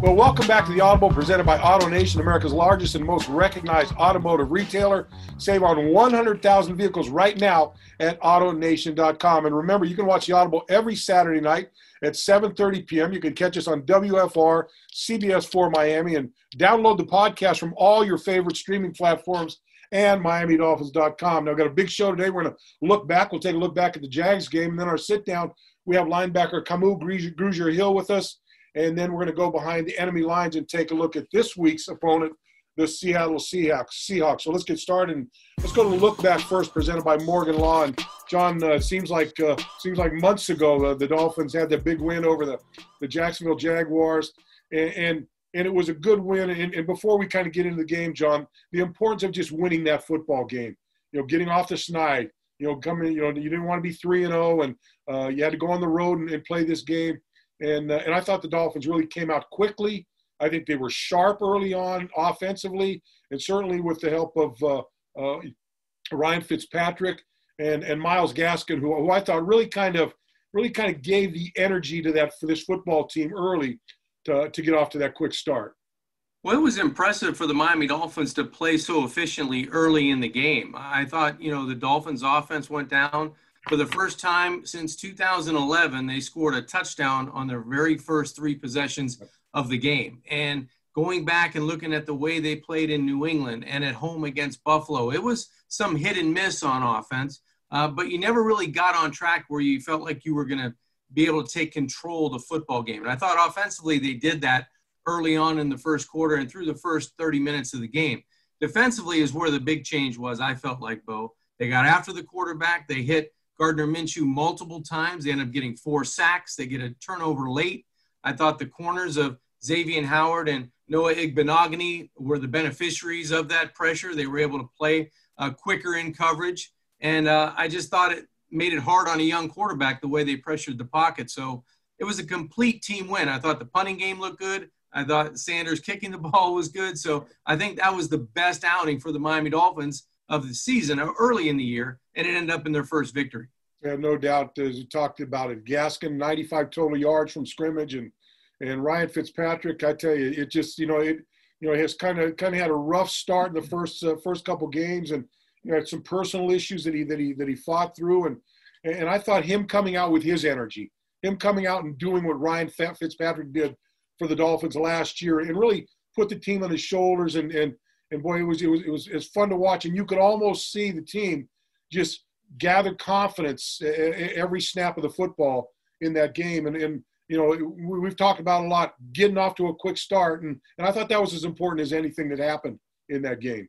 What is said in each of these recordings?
Well, welcome back to the Audible presented by AutoNation, America's largest and most recognized automotive retailer. Save on 100,000 vehicles right now at AutoNation.com. And remember, you can watch the Audible every Saturday night at 7.30 p.m. You can catch us on WFR, CBS4 Miami, and download the podcast from all your favorite streaming platforms and MiamiDolphins.com. Now, I've got a big show today. We're going to look back. We'll take a look back at the Jags game. And then our sit down, we have linebacker Kamu Grugier Hill with us and then we're going to go behind the enemy lines and take a look at this week's opponent, the Seattle Seahawks. Seahawks. So let's get started. And let's go to the look back first, presented by Morgan Law. And John, uh, seems like uh, seems like months ago uh, the Dolphins had their big win over the, the Jacksonville Jaguars, and, and and it was a good win. And, and before we kind of get into the game, John, the importance of just winning that football game, you know, getting off the snide, you know, coming, you know, you didn't want to be three and zero, oh, and uh, you had to go on the road and, and play this game. And, uh, and I thought the Dolphins really came out quickly. I think they were sharp early on offensively, and certainly with the help of uh, uh, Ryan Fitzpatrick and, and Myles Gaskin, who, who I thought really kind of really kind of gave the energy to that for this football team early to, to get off to that quick start. Well, it was impressive for the Miami Dolphins to play so efficiently early in the game. I thought, you know, the Dolphins' offense went down for the first time since 2011, they scored a touchdown on their very first three possessions of the game. And going back and looking at the way they played in New England and at home against Buffalo, it was some hit and miss on offense, uh, but you never really got on track where you felt like you were going to be able to take control of the football game. And I thought offensively they did that early on in the first quarter and through the first 30 minutes of the game. Defensively is where the big change was, I felt like, Bo. They got after the quarterback, they hit Gardner Minshew multiple times. They end up getting four sacks. They get a turnover late. I thought the corners of Xavier Howard and Noah Igbinoghene were the beneficiaries of that pressure. They were able to play uh, quicker in coverage. And uh, I just thought it made it hard on a young quarterback the way they pressured the pocket. So it was a complete team win. I thought the punting game looked good. I thought Sanders kicking the ball was good. So I think that was the best outing for the Miami Dolphins of the season early in the year, and it ended up in their first victory. Yeah, no doubt. As you talked about it, Gaskin, 95 total yards from scrimmage, and and Ryan Fitzpatrick. I tell you, it just you know it you know has kind of kind of had a rough start in the first uh, first couple games, and you know had some personal issues that he that he that he fought through, and and I thought him coming out with his energy, him coming out and doing what Ryan Fitzpatrick did for the Dolphins last year, and really put the team on his shoulders, and and and boy, it was it was it was, it was fun to watch, and you could almost see the team just gather confidence every snap of the football in that game, and and you know we've talked about a lot getting off to a quick start, and and I thought that was as important as anything that happened in that game.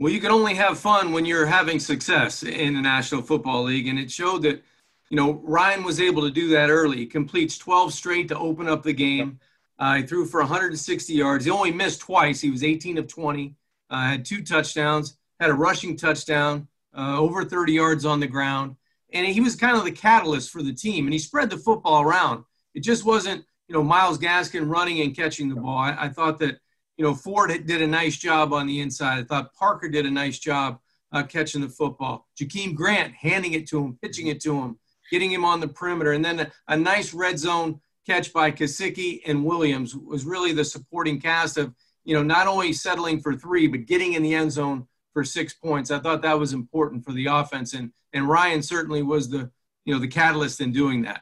Well, you can only have fun when you're having success in the National Football League, and it showed that you know Ryan was able to do that early. He completes 12 straight to open up the game. Uh, he threw for 160 yards. He only missed twice. He was 18 of 20 uh, had two touchdowns, had a rushing touchdown, uh, over 30 yards on the ground. And he was kind of the catalyst for the team. And he spread the football around. It just wasn't, you know, Myles Gaskin running and catching the ball. I, I thought that, you know, Ford did a nice job on the inside. I thought Parker did a nice job uh, catching the football. Jakeem Grant handing it to him, pitching it to him, getting him on the perimeter. And then a, a nice red zone catch by Gesicki and Williams was really the supporting cast of – you know, not only settling for three, but getting in the end zone for six points. I thought that was important for the offense, and and Ryan certainly was the you know the catalyst in doing that.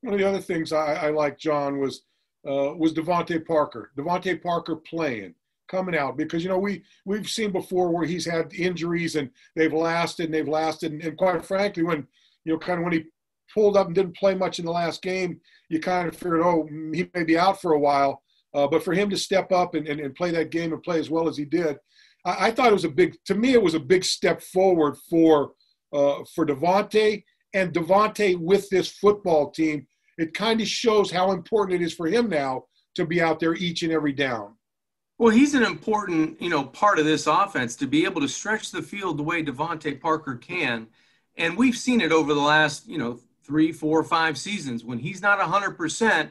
One of the other things I, I like, John, was uh, was DeVante Parker. DeVante Parker playing, coming out because you know we we've seen before where he's had injuries and they've lasted and they've lasted, and, and quite frankly, when you know kind of when he pulled up and didn't play much in the last game, you kind of figured, oh, he may be out for a while. Uh, but for him to step up and, and, and, play that game and play as well as he did, I, I, thought it was a big, to me, it was a big step forward for, uh, for DeVante and DeVante with this football team. It kind of shows how important it is for him now to be out there each and every down. Well, he's an important, you know, part of this offense to be able to stretch the field the way DeVante Parker can. And we've seen it over the last, you know, three, four, five seasons. When he's not 100%,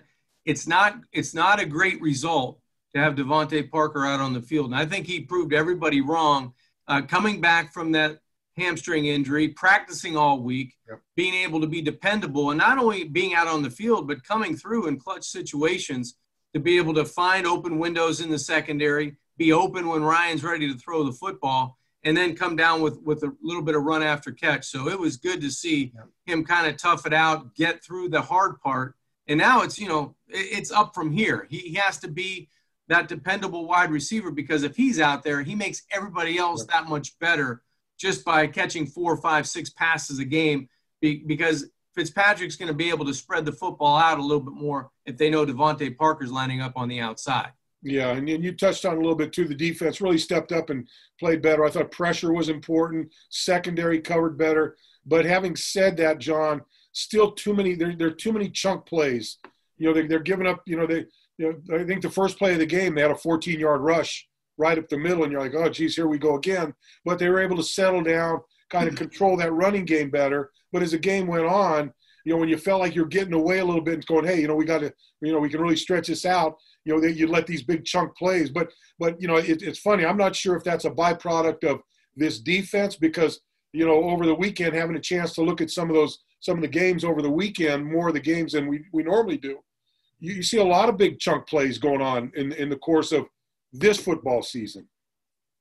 it's not it's not a great result to have DeVante Parker out on the field. And I think he proved everybody wrong uh, coming back from that hamstring injury, practicing all week, yep. being able to be dependable, and not only being out on the field, but coming through in clutch situations. to be able to find open windows in the secondary, be open when Ryan's ready to throw the football, and then come down with with a little bit of run after catch. So it was good to see him kind of tough it out, get through the hard part, and now it's you know it's up from here. He, he has to be that dependable wide receiver because if he's out there, he makes everybody else that much better just by catching four, five, six passes a game because Fitzpatrick's going to be able to spread the football out a little bit more if they know DeVante Parker's lining up on the outside. Yeah, and you touched on a little bit too. The defense really stepped up and played better. I thought pressure was important. Secondary covered better. But having said that, John, still too many. There, there are too many chunk plays. You know, they, they're giving up. You know, they. You know, I think the first play of the game, they had a 14-yard rush right up the middle, and you're like, oh, geez, here we go again. But they were able to settle down, kind of control that running game better. But as the game went on, you know, when you felt like you're getting away a little bit and going, hey, you know, we got to, you know, we can really stretch this out. You know, that you let these big chunk plays. But, but you know, it, it's funny. I'm not sure if that's a byproduct of this defense because, you know, over the weekend having a chance to look at some of those, some of the games over the weekend, more of the games than we, we normally do. You, you see a lot of big chunk plays going on in in the course of this football season.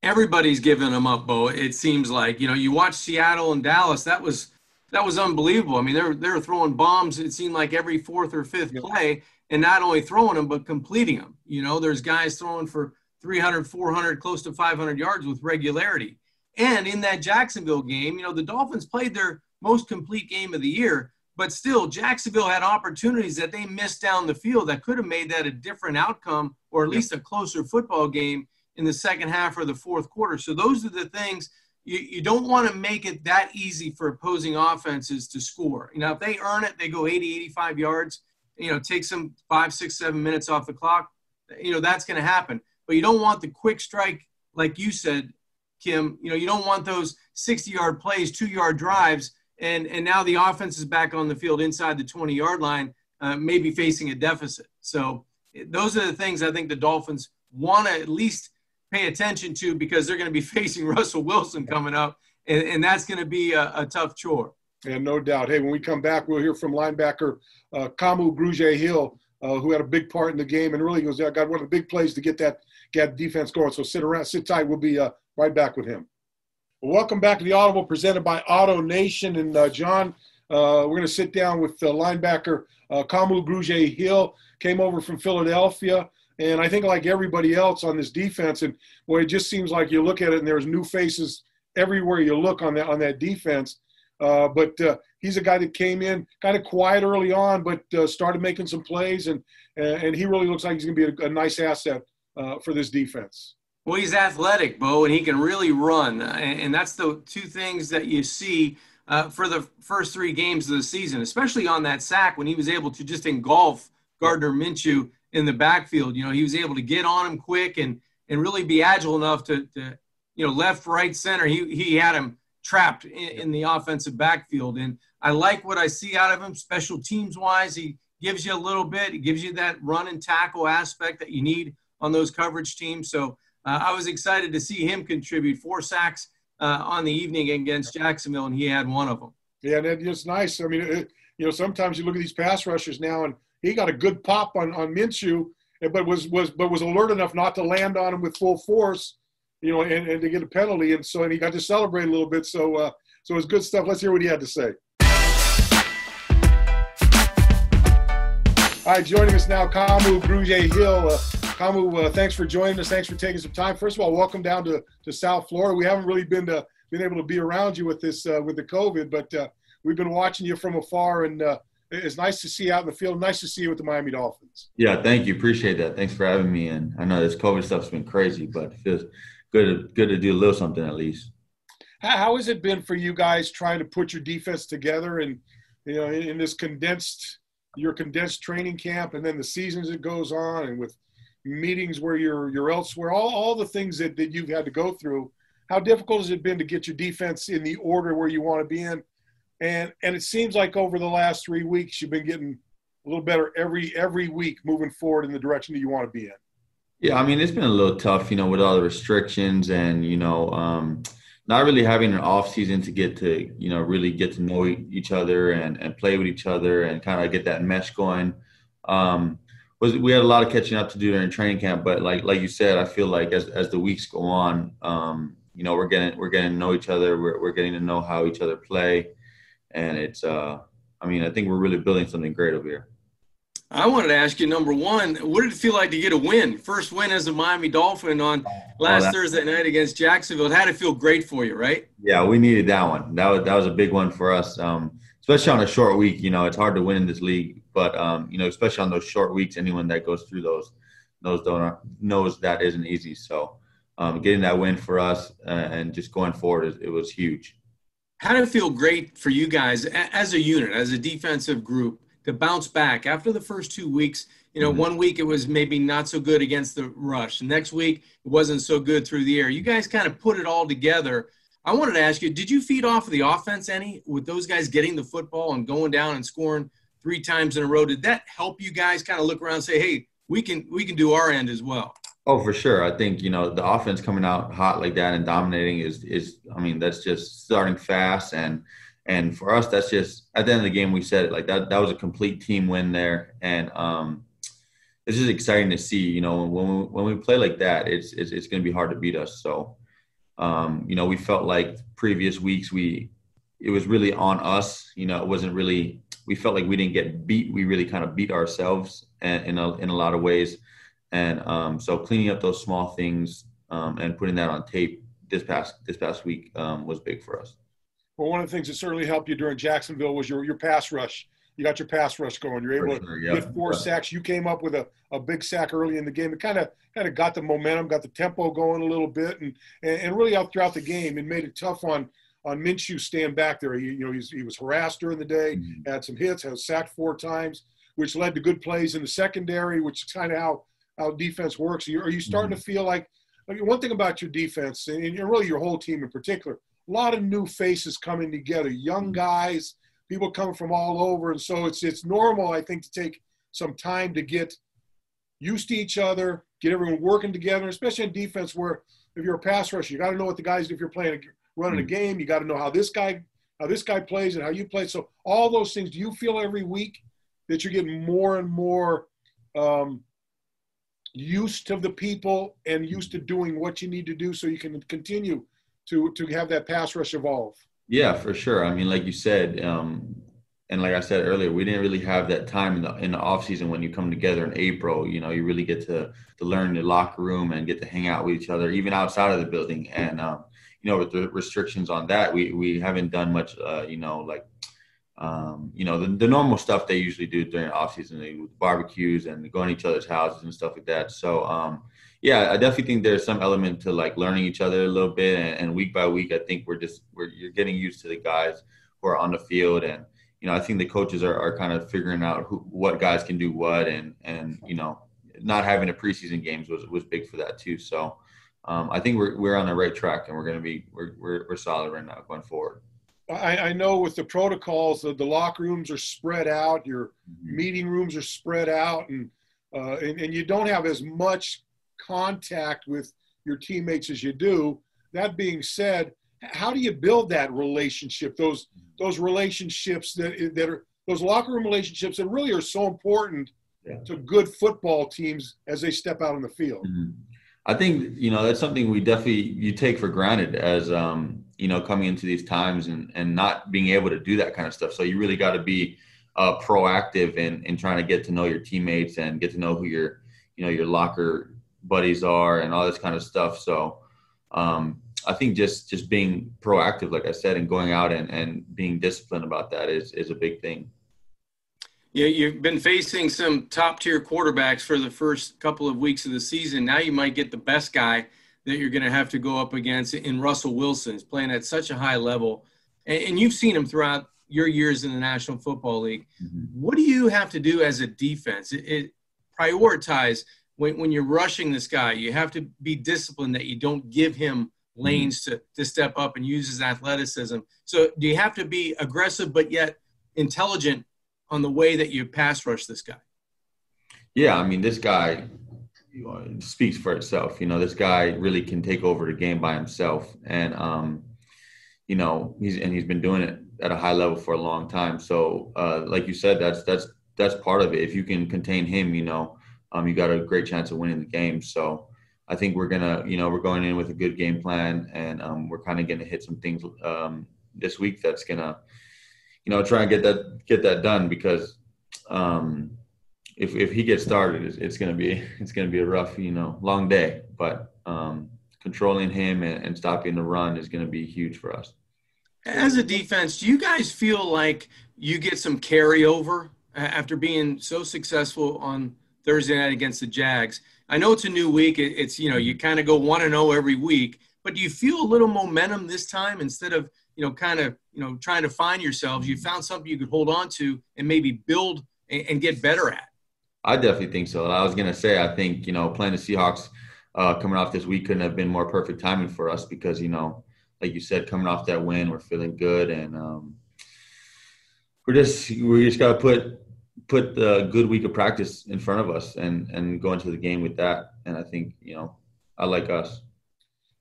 Everybody's giving them up, Bo. It seems like you know you watch Seattle and Dallas. That was that was unbelievable. I mean, they're they're throwing bombs. It seemed like every fourth or fifth play, and not only throwing them but completing them. You know, there's guys throwing for 300, 400, close to 500 yards with regularity. And in that Jacksonville game, you know, the Dolphins played their most complete game of the year, but still, Jacksonville had opportunities that they missed down the field that could have made that a different outcome or at least a closer football game in the second half or the fourth quarter. So those are the things you, you don't want to make it that easy for opposing offenses to score. You know, if they earn it, they go 80, 85 yards, you know, take some five, six, seven minutes off the clock. You know, that's going to happen. But you don't want the quick strike, like you said, Kim. You know, you don't want those 60 yard plays, two yard drives and and now the offense is back on the field inside the 20 yard line, uh, maybe facing a deficit. So those are the things I think the Dolphins want to at least pay attention to because they're going to be facing Russell Wilson coming up, and, and that's going to be a, a, tough chore. And no doubt. Hey, when we come back, we'll hear from linebacker uh, Kamu Grugier-Hill, uh, who had a big part in the game and really goes, was got one of the big plays to get that get defense going. So sit around, sit tight. We'll be uh, right back with him. Welcome back to the Audible presented by Auto Nation. And uh, John, uh, we're going to sit down with uh, linebacker uh, Kamu Grugier-Hill, came over from Philadelphia. And I think, like everybody else on this defense, and boy, it just seems like you look at it and there's new faces everywhere you look on that on that defense. Uh, but uh, he's a guy that came in kind of quiet early on, but started making some plays, and and he really looks like he's going to be a, a nice asset for this defense. Well, he's athletic, Bo, and he can really run. And that's the two things that you see uh, for the first three games of the season, especially on that sack when he was able to just engulf Gardner Minshew in the backfield. You know, he was able to get on him quick and and really be agile enough to, to you know, left, right, center. He he had him trapped in, in the offensive backfield, and I like what I see out of him, special teams wise. He gives you a little bit. He gives you that run and tackle aspect that you need on those coverage teams. So uh, I was excited to see him contribute four sacks uh, on the evening against Jacksonville, and he had one of them. Yeah, and it's nice. I mean, it, you know, sometimes you look at these pass rushers now, and he got a good pop on on Minshew, but was was but was alert enough not to land on him with full force, you know, and, and to get a penalty, and so and he got to celebrate a little bit. So uh, so it was good stuff. Let's hear what he had to say. All right, joining us now, Kamu Grugier-Hill. Uh, Kamu, uh, thanks for joining us. Thanks for taking some time. First of all, welcome down to, to South Florida. We haven't really been to been able to be around you with this uh, with the COVID, but uh, we've been watching you from afar, and uh, it's nice to see you out in the field. Nice to see you with the Miami Dolphins. Yeah, thank you. Appreciate that. Thanks for having me. And I know this COVID stuff's been crazy, but it feels good to, good to do a little something at least. How, how has it been for you guys trying to put your defense together and you know in, in this condensed your condensed training camp and then the seasons it goes on and with meetings where you're you're elsewhere, all, all the things that, that you've had to go through. How difficult has it been to get your defense in the order where you want to be in? And and it seems like over the last three weeks you've been getting a little better every every week moving forward in the direction that you want to be in. Yeah, I mean it's been a little tough, you know, with all the restrictions and you know, um, not really having an off season to get to you know really get to know each other and and play with each other and kind of get that mesh going. Um, was we had a lot of catching up to do during training camp. But like like you said, I feel like as as the weeks go on, um, you know, we're getting we're getting to know each other. We're we're getting to know how each other play, and it's uh, I mean, I think we're really building something great over here. I wanted to ask you number one, what did it feel like to get a win? First win as a Miami Dolphin on last oh, Thursday night against Jacksonville. It had to feel great for you, right? Yeah, we needed that one. That was that was a big one for us, um, especially on a short week. You know, it's hard to win in this league, but um, you know, especially on those short weeks, anyone that goes through those knows don't knows that isn't easy. So, um, getting that win for us uh, and just going forward, it was huge. How did it feel great for you guys as a unit, as a defensive group? To bounce back after the first two weeks. You know, mm-hmm. one week it was maybe not so good against the rush. The next week it wasn't so good through the air. You guys kind of put it all together. I wanted to ask you, did you feed off of the offense any with those guys getting the football and going down and scoring three times in a row? Did that help you guys kind of look around and say, hey, we can we can do our end as well? Oh, for sure. I think you know the offense coming out hot like that and dominating is is I mean that's just starting fast and and for us, that's just at the end of the game, we said it like that. That was a complete team win there, and um, it's just exciting to see. You know, when we, when we play like that, it's it's, it's going to be hard to beat us. So, um, you know, we felt like previous weeks we it was really on us. You know, it wasn't really. We felt like we didn't get beat. We really kind of beat ourselves, and in a in a lot of ways. And um, so, cleaning up those small things um, and putting that on tape this past this past week um, was big for us. Well, one of the things that certainly helped you during Jacksonville was your, your pass rush. You got your pass rush going. You're able sure, to yeah. get four sacks. You came up with a, a big sack early in the game. It kind of kind of got the momentum, got the tempo going a little bit, and, and, and really out throughout the game, and made it tough on on Minshew stand back there. He you know he was harassed during the day, mm-hmm. had some hits, was sacked four times, which led to good plays in the secondary, which is kind of how how defense works. Are you, are you starting mm-hmm. to feel like, like one thing about your defense and, and really your whole team in particular? A lot of new faces coming together, young mm-hmm. guys, people coming from all over, and so it's it's normal, I think, to take some time to get used to each other, get everyone working together, especially in defense where if you're a pass rusher, you got to know what the guys. If you're playing running a mm-hmm. game, you got to know how this guy how this guy plays and how you play. So all those things. Do you feel every week that you're getting more and more um, used to the people and used to doing what you need to do so you can continue to to have that pass rush evolve. Yeah, for sure. I mean, like you said, um, and like I said earlier, we didn't really have that time in the in the off season when you come together in April. You know, you really get to to learn the locker room and get to hang out with each other, even outside of the building. And um, you know, with the restrictions on that, we we haven't done much. Uh, you know, like um, you know, the, the normal stuff they usually do during off season, barbecues and going to each other's houses and stuff like that. So, um, yeah, I definitely think there's some element to like learning each other a little bit, and, and, week by week, I think we're just we're you're getting used to the guys who are on the field, and you know, I think the coaches are, are kind of figuring out who, what guys can do what, and and you know, not having a preseason games was was big for that too. So, um, I think we're we're on the right track, and we're going to be we're, we're we're solid right now going forward. I, I know with the protocols, the, the locker rooms are spread out, your mm-hmm. meeting rooms are spread out, and, uh, and and you don't have as much contact with your teammates as you do. That being said, how do you build that relationship? Those those relationships that that are those locker room relationships that really are so important yeah. to good football teams as they step out on the field. Mm-hmm. I think you know that's something we definitely you take for granted as um, you know coming into these times and and not being able to do that kind of stuff. So you really got to be uh, proactive in in trying to get to know your teammates and get to know who your you know your locker buddies are and all this kind of stuff. So um, I think just just being proactive, like I said, and going out and, and being disciplined about that is is a big thing. Yeah, you've been facing some top tier quarterbacks for the first couple of weeks of the season. Now you might get the best guy that you're going to have to go up against in Russell Wilson. He's playing at such a high level, and, and you've seen him throughout your years in the National Football League. Mm-hmm. What do you have to do as a defense? It, it, prioritize when, when you're rushing this guy, you have to be disciplined that you don't give him lanes to, to step up and use his athleticism. So do you have to be aggressive but yet intelligent on the way that you pass rush this guy? Yeah, I mean, this guy speaks for itself. You know, this guy really can take over the game by himself, and um, you know, he's and he's been doing it at a high level for a long time. So, uh, like you said, that's that's that's part of it. If you can contain him, you know, um, you got a great chance of winning the game. So I think we're gonna, you know, we're going in with a good game plan, and um, we're kind of to hit some things um, this week that's gonna, you know, try and get that get that done because um, if if he gets started, it's, it's, gonna be it's gonna be a rough, you know, long day. But um, controlling him and, and stopping the run is gonna be huge for us. As a defense, do you guys feel like you get some carryover after being so successful on Thursday night against the Jags? I know it's a new week. It's you know you kind of go one and zero oh every week, but do you feel a little momentum this time instead of you know kind of you know trying to find yourselves? You found something you could hold on to and maybe build and, and get better at. I definitely think so. I was gonna say I think you know playing the Seahawks uh, coming off this week couldn't have been more perfect timing for us because you know like you said coming off that win we're feeling good and um, we're just we just got to put put the good week of practice in front of us and and go into the game with that. And I think you know I like us.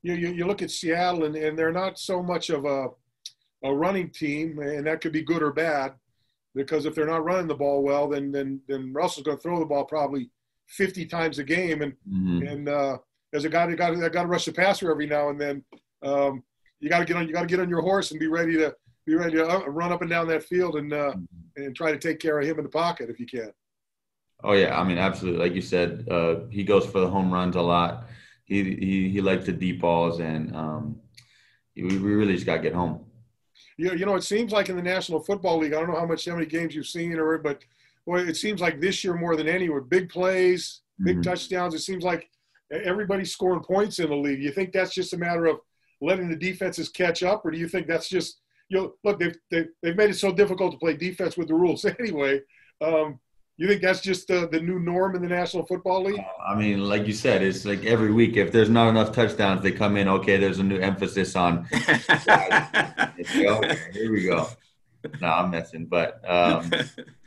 You you, you look at Seattle and, and they're not so much of a a running team, and that could be good or bad. Because if they're not running the ball well, then then then Russell's going to throw the ball probably 50 times a game, and mm-hmm. and uh, as a guy that got that got to rush the passer every now and then, um, you got to get on you got to get on your horse and be ready to be ready to uh, run up and down that field and uh, mm-hmm. and try to take care of him in the pocket if you can. Oh yeah, I mean absolutely. Like you said, uh, he goes for the home runs a lot. He he, he likes the deep balls, and um, we, we really just got to get home. You, you know, it seems like in the National Football League, I don't know how much how many games you've seen, or but boy, it seems like this year more than any with big plays, big mm-hmm. touchdowns. It seems like everybody's scoring points in the league. You think that's just a matter of letting the defenses catch up, or do you think that's just you know, look, they've, they've, they've made it so difficult to play defense with the rules anyway. Um, you think that's just uh, the new norm in the National Football League? I mean, like you said, it's like every week. If there's not enough touchdowns, they come in. Okay, there's a new emphasis on. here we go. No, I'm messing, but um,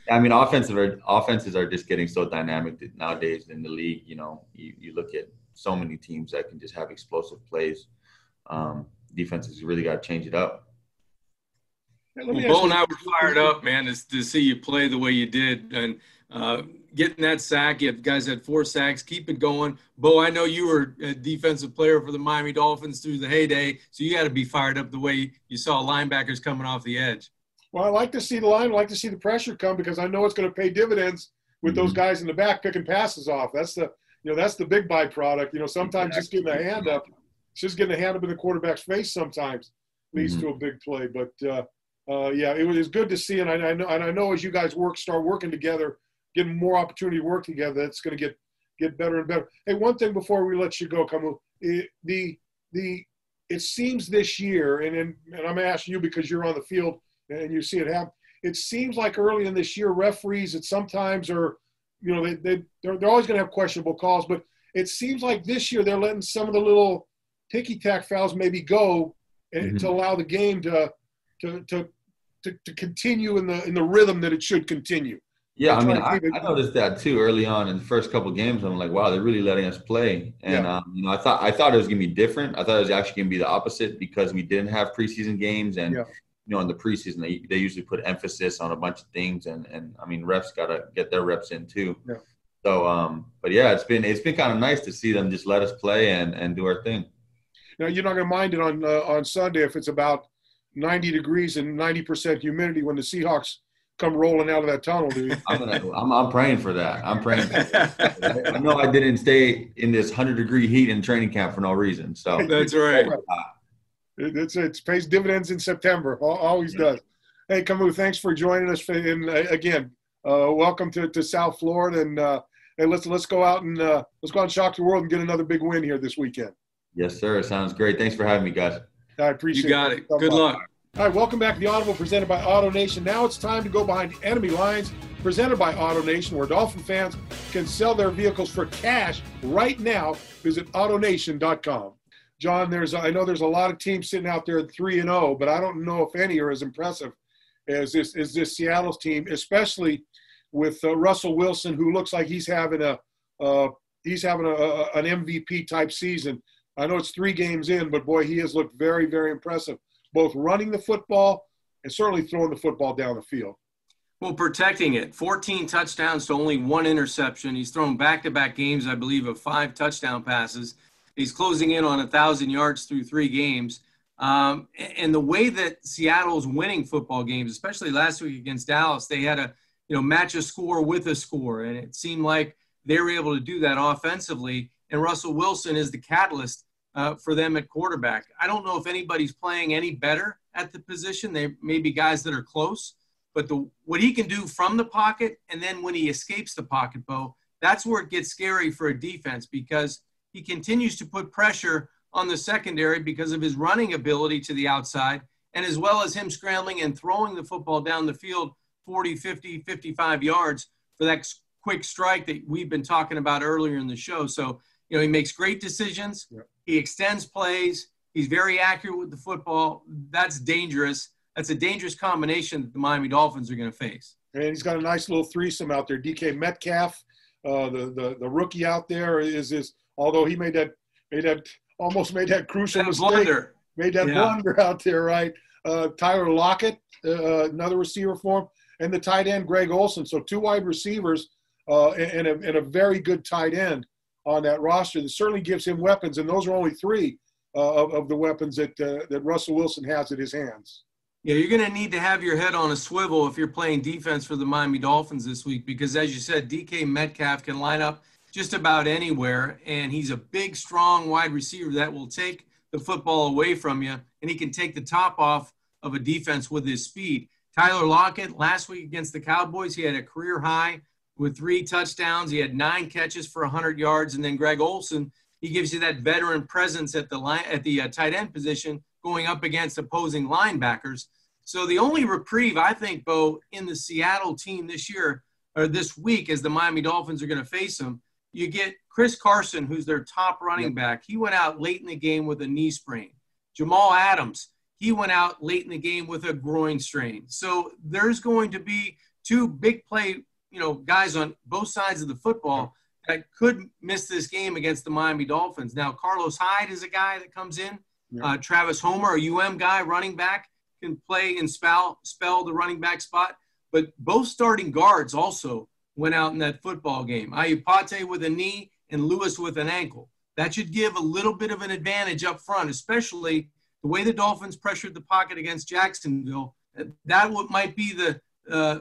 I mean, offensive are, offenses are just getting so dynamic nowadays in the league. You know, you, you look at so many teams that can just have explosive plays. Um, defenses really got to change it up. Bo and I were fired up, man, to, to see you play the way you did and uh, getting that sack. You guys had four sacks. Keep it going, Bo. I know you were a defensive player for the Miami Dolphins through the heyday, so you got to be fired up the way you saw linebackers coming off the edge. Well, I like to see the line. I like to see the pressure come because I know it's going to pay dividends with mm-hmm. those guys in the back picking passes off. That's the you know that's the big byproduct. You know, sometimes exactly. just getting a hand up, just getting a hand up in the quarterback's face sometimes leads mm-hmm. to a big play. But uh, uh, yeah, it was good to see, and I, I, know, and I know as you guys work, start working together, getting more opportunity to work together, it's going to get get better and better. Hey, one thing before we let you go, Kamu, it, the the it seems this year, and and, and I'm asking you because you're on the field and you see it happen. It seems like early in this year, referees that sometimes are, you know, they, they they're, they're always going to have questionable calls, but it seems like this year they're letting some of the little ticky tack fouls maybe go and mm-hmm. to allow the game to to, to, to, to continue in the in the rhythm that it should continue. Yeah, I mean, I, I, noticed that too early on in the first couple games. I'm like, wow, they're really letting us play. And yeah. um, you know, I thought I thought it was gonna be different. I thought it was actually gonna be the opposite because we didn't have preseason games, and yeah. you know, in the preseason they, they usually put emphasis on a bunch of things, and and I mean, refs gotta get their reps in too. Yeah. So, um, but yeah, it's been it's been kind of nice to see them just let us play and and do our thing. Now you're not gonna mind it on uh, on Sunday if it's about 90 degrees and 90% humidity when the Seahawks come rolling out of that tunnel, dude. I'm, gonna, I'm, I'm praying for that. I'm praying. I know I didn't stay in this 100 degree heat in training camp for no reason. So that's right. It, it's it pays dividends in September. Always does. Hey, Kamu, thanks for joining us. And uh, again, uh, welcome to, to South Florida. And uh, hey, let's let's go out and uh, let's go out and shock the world and get another big win here this weekend. Yes, sir. Sounds great. Thanks for having me, guys. I appreciate it. You got it. it. Good luck. All right, welcome back to the Audible presented by AutoNation. Now it's time to go behind enemy lines presented by AutoNation, where Dolphin fans can sell their vehicles for cash right now. Visit AutoNation.com. John, there's I know there's a lot of teams sitting out there at three and zero, oh, but I don't know if any are as impressive as this as this Seattle's team, especially with uh, Russell Wilson, who looks like he's having a uh, he's having a, a, an MVP type season. I know it's three games in, but boy, he has looked very, very impressive, both running the football and certainly throwing the football down the field. Well, protecting it. 14 touchdowns to only one interception. He's thrown back to back games, I believe, of five touchdown passes. He's closing in on a 1,000 yards through three games. Um, and the way that Seattle's winning football games, especially last week against Dallas, they had a you know match a score with a score, and it seemed like they were able to do that offensively. And Russell Wilson is the catalyst uh, for them at quarterback. I don't know if anybody's playing any better at the position. They may be guys that are close, but the what he can do from the pocket and then when he escapes the pocket, Bo, that's where it gets scary for a defense because he continues to put pressure on the secondary because of his running ability to the outside and as well as him scrambling and throwing the football down the field 40, 50, 55 yards for that quick strike that we've been talking about earlier in the show. So, you know, he makes great decisions. He extends plays. He's very accurate with the football. That's dangerous. That's a dangerous combination that the Miami Dolphins are going to face. And he's got a nice little threesome out there. DK Metcalf, uh, the, the the rookie out there, is is although he made that made that almost made that crucial that mistake, blunder. made that yeah. blunder out there, right? Uh, Tyler Lockett, uh, another receiver for him, and the tight end Greg Olsen. So two wide receivers uh, and, a, and a very good tight end on that roster. That certainly gives him weapons, and those are only three uh, of, of the weapons that uh, that Russell Wilson has at his hands. Yeah, you're going to need to have your head on a swivel if you're playing defense for the Miami Dolphins this week because, as you said, DK Metcalf can line up just about anywhere, and he's a big, strong wide receiver that will take the football away from you, and he can take the top off of a defense with his speed. Tyler Lockett last week against the Cowboys, he had a career high with three touchdowns. He had nine catches for 100 yards, and then Greg Olsen, he gives you that veteran presence at the line at the uh, tight end position, going up against opposing linebackers. So the only reprieve I think, Bo, in the Seattle team this year or this week, as the Miami Dolphins are going to face them, you get Chris Carson, who's their top running back. He went out late in the game with a knee sprain. Jamal Adams, he went out late in the game with a groin strain. So there's going to be two big play you know guys on both sides of the football that could miss this game against the Miami Dolphins. Now Carlos Hyde is a guy that comes in. Yeah. Uh, Travis Homer, a UM guy, running back, can play and spell spell the running back spot. But both starting guards also went out in that football game. Iupati with a knee and Lewis with an ankle. That should give a little bit of an advantage up front, especially the way the Dolphins pressured the pocket against Jacksonville. That might be the uh,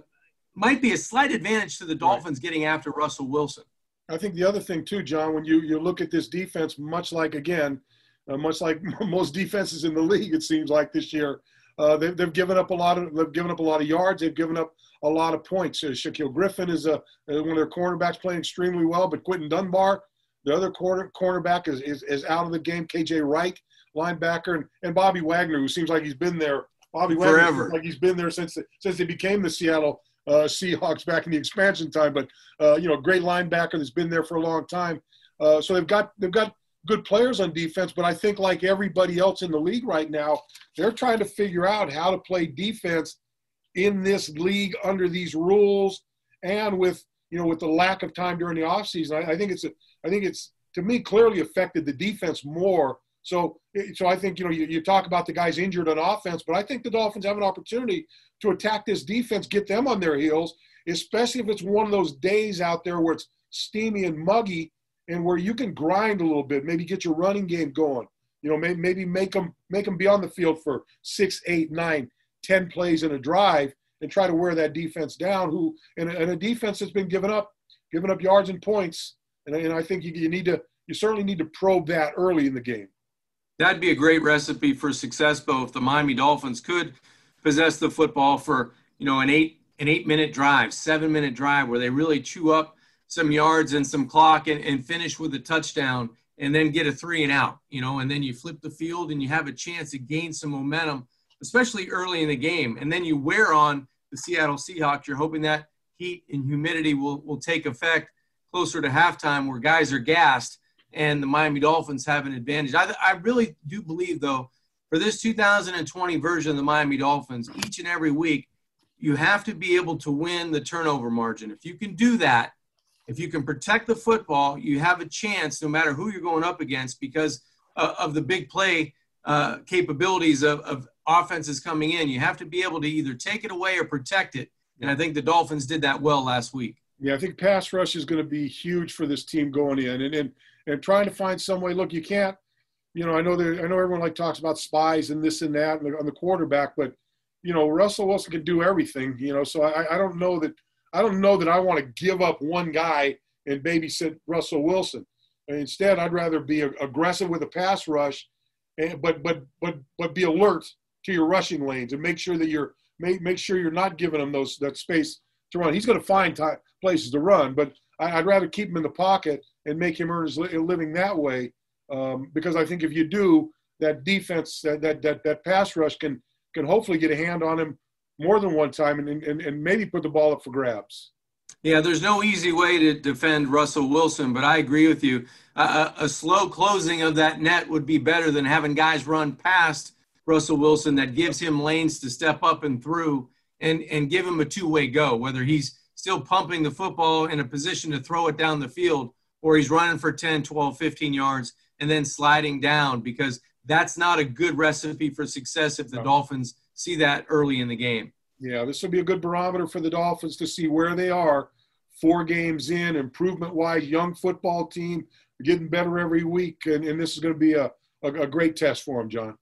might be a slight advantage to the Dolphins right. getting after Russell Wilson. I think the other thing too, John, when you you look at this defense, much like again, uh, much like most defenses in the league, it seems like this year, uh, they've, they've given up a lot of they've given up a lot of yards. They've given up a lot of points. Uh, Shaquill Griffin is a, uh, one of their cornerbacks playing extremely well, but Quinton Dunbar, the other corner cornerback, is, is, is out of the game. KJ Wright, linebacker, and, and Bobby Wagner, who seems like he's been there. Bobby Wagner, like he's been there since since they became the Seattle uh, Seahawks back in the expansion time. But uh, you know, great linebacker that's been there for a long time. Uh, so they've got they've got good players on defense, but I think like everybody else in the league right now, they're trying to figure out how to play defense in this league under these rules and with you know with the lack of time during the offseason. I, I think it's a, I think it's to me clearly affected the defense more. So so I think you know you, you talk about the guys injured on offense, but I think the Dolphins have an opportunity to attack this defense, get them on their heels, especially if it's one of those days out there where it's steamy and muggy and where you can grind a little bit, maybe get your running game going. You know, maybe, maybe make them make them be on the field for six, eight, nine, ten plays in a drive and try to wear that defense down. Who and a, and a defense that's been giving up, giving up yards and points. And, and I think you, you need to, you certainly need to probe that early in the game. That'd be a great recipe for success, Bo, if the Miami Dolphins could possess the football for you know an eight an eight minute drive, seven minute drive where they really chew up some yards and some clock and, and finish with a touchdown and then get a three and out, you know, and then you flip the field and you have a chance to gain some momentum, especially early in the game. And then you wear on the Seattle Seahawks. You're hoping that heat and humidity will, will take effect closer to halftime where guys are gassed and the Miami Dolphins have an advantage. I, I really do believe, though, for this 2020 version of the Miami Dolphins, each and every week, you have to be able to win the turnover margin. If you can do that, if you can protect the football, you have a chance no matter who you're going up against because uh, of the big play uh, capabilities of, of offenses coming in. You have to be able to either take it away or protect it. And I think the Dolphins did that well last week. Yeah, I think pass rush is going to be huge for this team going in, and and and trying to find some way. Look, you can't, you know, I know there, I know everyone like talks about spies and this and that on the quarterback, but you know, Russell Wilson can do everything. You know, so I, I don't know that I don't know that I want to give up one guy and babysit Russell Wilson. Instead, I'd rather be aggressive with a pass rush, and, but but but but be alert to your rushing lanes and make sure that you're make make sure you're not giving him those that space to run. He's going to find t- places to run, but I, would rather keep him in the pocket and make him earn his li- living that way. Um, because I think if you do, that defense, that, that that that pass rush can can hopefully get a hand on him more than one time and, and, and maybe put the ball up for grabs. Yeah, there's no easy way to defend Russell Wilson, but I agree with you. Uh, a slow closing of that net would be better than having guys run past Russell Wilson that gives him lanes to step up and through and, and give him a two way go, whether he's still pumping the football in a position to throw it down the field or he's running for 10, 12, 15 yards and then sliding down because that's not a good recipe for success if the no. Dolphins see that early in the game. Yeah, this will be a good barometer for the Dolphins to see where they are four games in, improvement wise, young football team, getting better every week. And, and this is going to be a, a, a great test for them, John.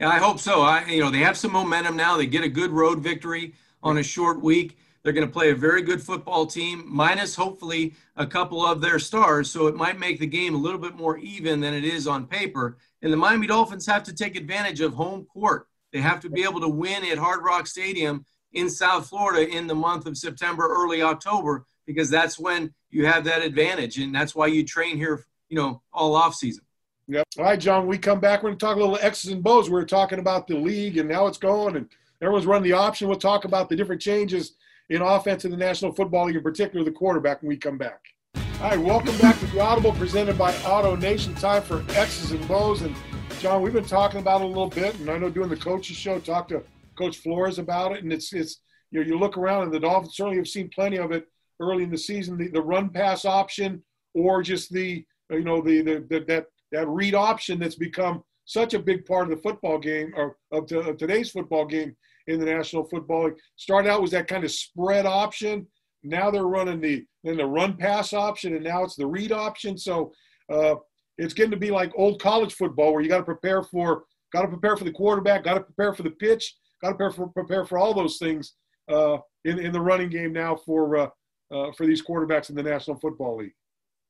Yeah, I hope so. I, you know, they have some momentum now. They get a good road victory on a short week. They're going to play a very good football team, minus hopefully a couple of their stars. So it might make the game a little bit more even than it is on paper. And the Miami Dolphins have to take advantage of home court. They have to be able to win at Hard Rock Stadium in South Florida in the month of September, early October, because that's when you have that advantage. And that's why you train here, you know, all off season. Yep. All right, John, we come back. We're going to talk a little X's and Bo's. We are talking about the league and how it's going, and everyone's running the option. We'll talk about the different changes in offense in the National Football League, in particular the quarterback, when we come back. All right, welcome back to the Audible presented by Auto Nation. Time for X's and Bo's. And John, we've been talking about it a little bit, and I know doing the coaches show, talk to Coach Flores about it, and it's it's you know you look around and the Dolphins certainly have seen plenty of it early in the season, the, the run pass option or just the you know the, the, the that that read option that's become such a big part of the football game or of, to, of today's football game in the National Football League. Started out was that kind of spread option. Now they're running the then the run pass option, and now it's the read option. So uh, it's getting to be like old college football where you got to prepare for got to prepare for the quarterback, got to prepare for the pitch, got to prepare for prepare for all those things uh, in in the running game now for uh, uh, for these quarterbacks in the National Football League.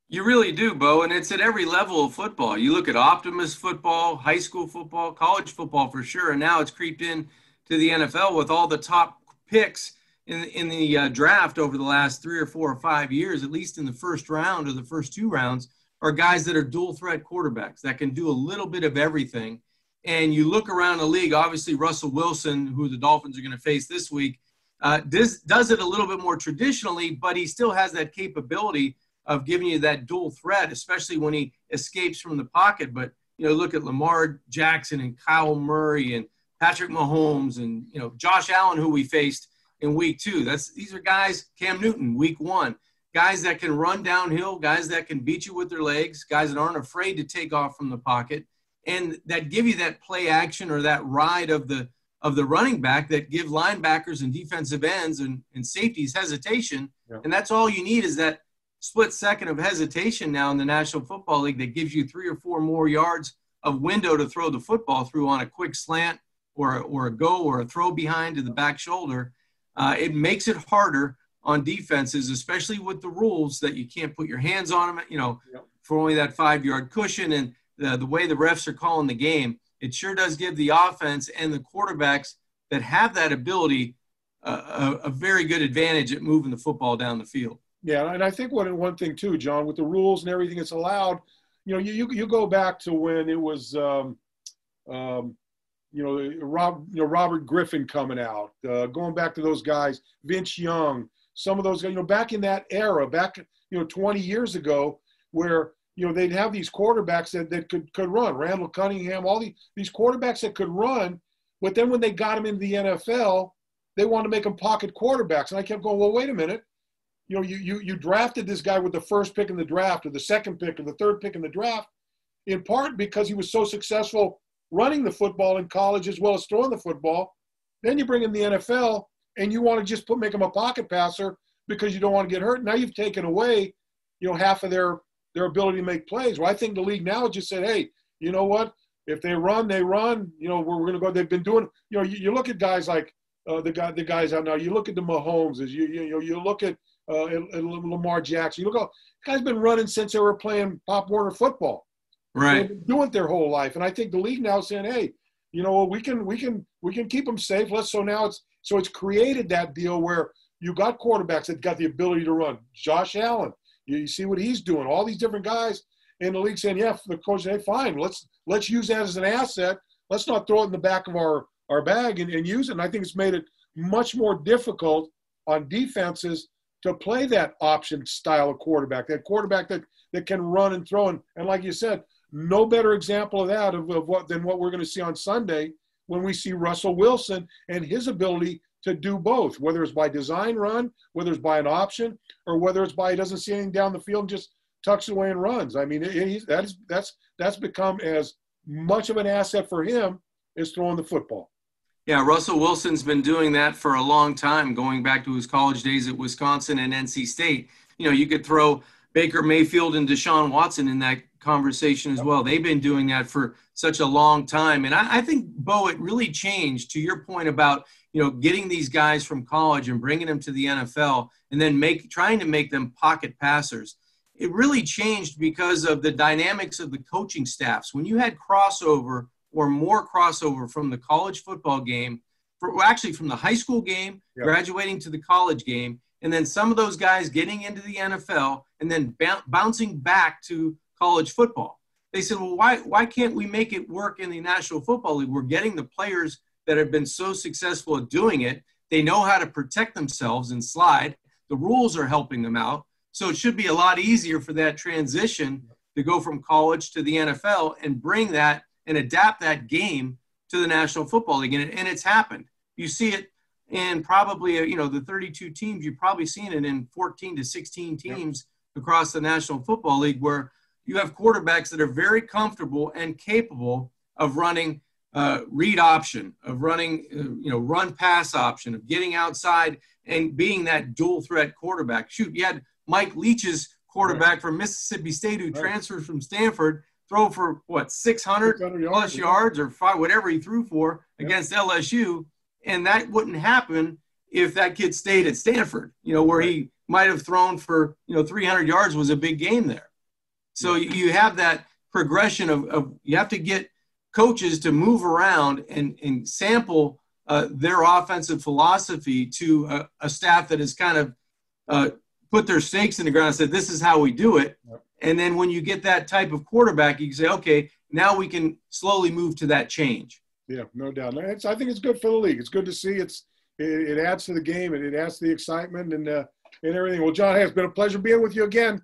You really do, Bo, and it's at every level of football. You look at Optimist football, high school football, college football for sure, and now it's creeped in to the NFL with all the top picks in in the uh, draft over the last three or four or five years, at least in the first round or the first two rounds are guys that are dual threat quarterbacks that can do a little bit of everything. And you look around the league, obviously Russell Wilson, who the Dolphins are going to face this week, uh, does, does it a little bit more traditionally, but he still has that capability of giving you that dual threat, especially when he escapes from the pocket. But you know, look at Lamar Jackson and Kyler Murray and Patrick Mahomes and you know Josh Allen, who we faced in week two. That's these are guys. Cam Newton, week one guys that can run downhill, guys that can beat you with their legs, guys that aren't afraid to take off from the pocket, and that give you that play action or that ride of the of the running back that give linebackers and defensive ends and, and safeties hesitation. Yeah. And that's all you need is that split second of hesitation now in the National Football League that gives you three or four more yards of window to throw the football through on a quick slant or, or a go or a throw behind to the back shoulder. Uh, it makes it harder on defenses, especially with the rules that you can't put your hands on them, you know, yep. for only that five yard cushion and the, the way the refs are calling the game. It sure does give the offense and the quarterbacks that have that ability uh, a, a, very good advantage at moving the football down the field. Yeah, and I think one one thing too, John, with the rules and everything that's allowed, you know, you you, you go back to when it was, um, um, you know, Rob, you know, Robert Griffin coming out, uh, going back to those guys, Vince Young, some of those, guys, you know, back in that era, back, you know, 20 years ago, where, you know, they'd have these quarterbacks that, that could, could run, Randall Cunningham, all these, these quarterbacks that could run. But then when they got them into the NFL, they wanted to make them pocket quarterbacks. And I kept going, well, wait a minute. You know, you, you, you drafted this guy with the first pick in the draft or the second pick or the third pick in the draft, in part because he was so successful running the football in college as well as throwing the football. Then you bring in the NFL and you want to just put make them a pocket passer because you don't want to get hurt. Now you've taken away, you know, half of their their ability to make plays. Well, I think the league now just said, hey, you know what? If they run, they run. You know, we're, we're going to go. They've been doing. You know, you, you look at guys like uh, the guy, the guys out now. You look at the Mahomes. As you you know, you look at uh, Lamar Jackson. You look, at, guys been running since they were playing Pop Warner football. Right. They've been doing it their whole life, and I think the league now saying, hey, you know, we can we can we can keep them safe. Let's. So now it's so it's created that deal where you got quarterbacks that got the ability to run. Josh Allen, you, you see what he's doing. All these different guys in the league saying, yeah, the coach, hey, fine, let's let's use that as an asset. Let's not throw it in the back of our our bag and, and use it. And I think it's made it much more difficult on defenses to play that option style of quarterback, that quarterback that, that can run and throw. And, and like you said, no better example of that of, of what than what we're going to see on Sunday when we see Russell Wilson and his ability to do both, whether it's by design run, whether it's by an option, or whether it's by he doesn't see anything down the field and just tucks away and runs. I mean, that is that's that's become as much of an asset for him as throwing the football. Yeah, Russell Wilson's been doing that for a long time, going back to his college days at Wisconsin and NC State. You know, you could throw Baker Mayfield and Deshaun Watson in that conversation as well. They've been doing that for such a long time. And I, I, think, Bo, it really changed to your point about, you know, getting these guys from college and bringing them to the NFL and then make trying to make them pocket passers. It really changed because of the dynamics of the coaching staffs. When you had crossover or more crossover from the college football game, for, well, actually from the high school game, yep. graduating to the college game, and then some of those guys getting into the NFL and then bouncing back to college football. They said, well, why, why can't we make it work in the National Football League? We're getting the players that have been so successful at doing it. They know how to protect themselves and slide. The rules are helping them out. So it should be a lot easier for that transition to go from college to the NFL and bring that and adapt that game to the National Football League. And, and it's happened. You see it in probably, uh, you know, the 32 teams, you've probably seen it in 14 to 16 teams yep. across the National Football League where you have quarterbacks that are very comfortable and capable of running uh, read option, of running, uh, you know, run pass option, of getting outside and being that dual threat quarterback. Shoot, you had Mike Leach's quarterback right. from Mississippi State who right. transferred from Stanford throw for what 600, 600 plus yards or five, whatever he threw for against LSU, and that wouldn't happen if that kid stayed at Stanford. You know, where he might have thrown for you know 300 yards was a big game there. So you have that progression of, of you have to get coaches to move around and, and sample uh, their offensive philosophy to a, a, staff that has kind of uh, put their stakes in the ground and said, this is how we do it. Yep. And then when you get that type of quarterback, you can say, okay, now we can slowly move to that change. Yeah, no doubt. It's, I think it's good for the league. It's good to see. It's it, it adds to the game and it adds to the excitement and uh, and everything. Well, John, hey, it's been a pleasure being with you again.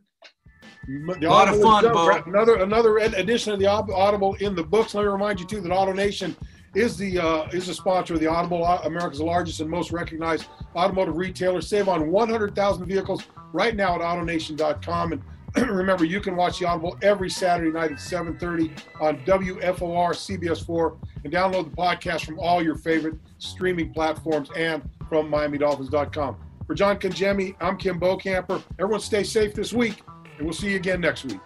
The a lot of fun, Bo. Another another edition of the Audible in the books. Let me remind you too that AutoNation is the uh, is the sponsor of the Audible, uh, America's largest and most recognized automotive retailer. Save on 100,000 vehicles right now at AutoNation.com. And remember, you can watch the Audible every Saturday night at 7:30 on WFOR CBS4, and download the podcast from all your favorite streaming platforms and from MiamiDolphins.com. For John Congemi, I'm Kim Bokamper. Everyone, stay safe this week and we'll see you again next week.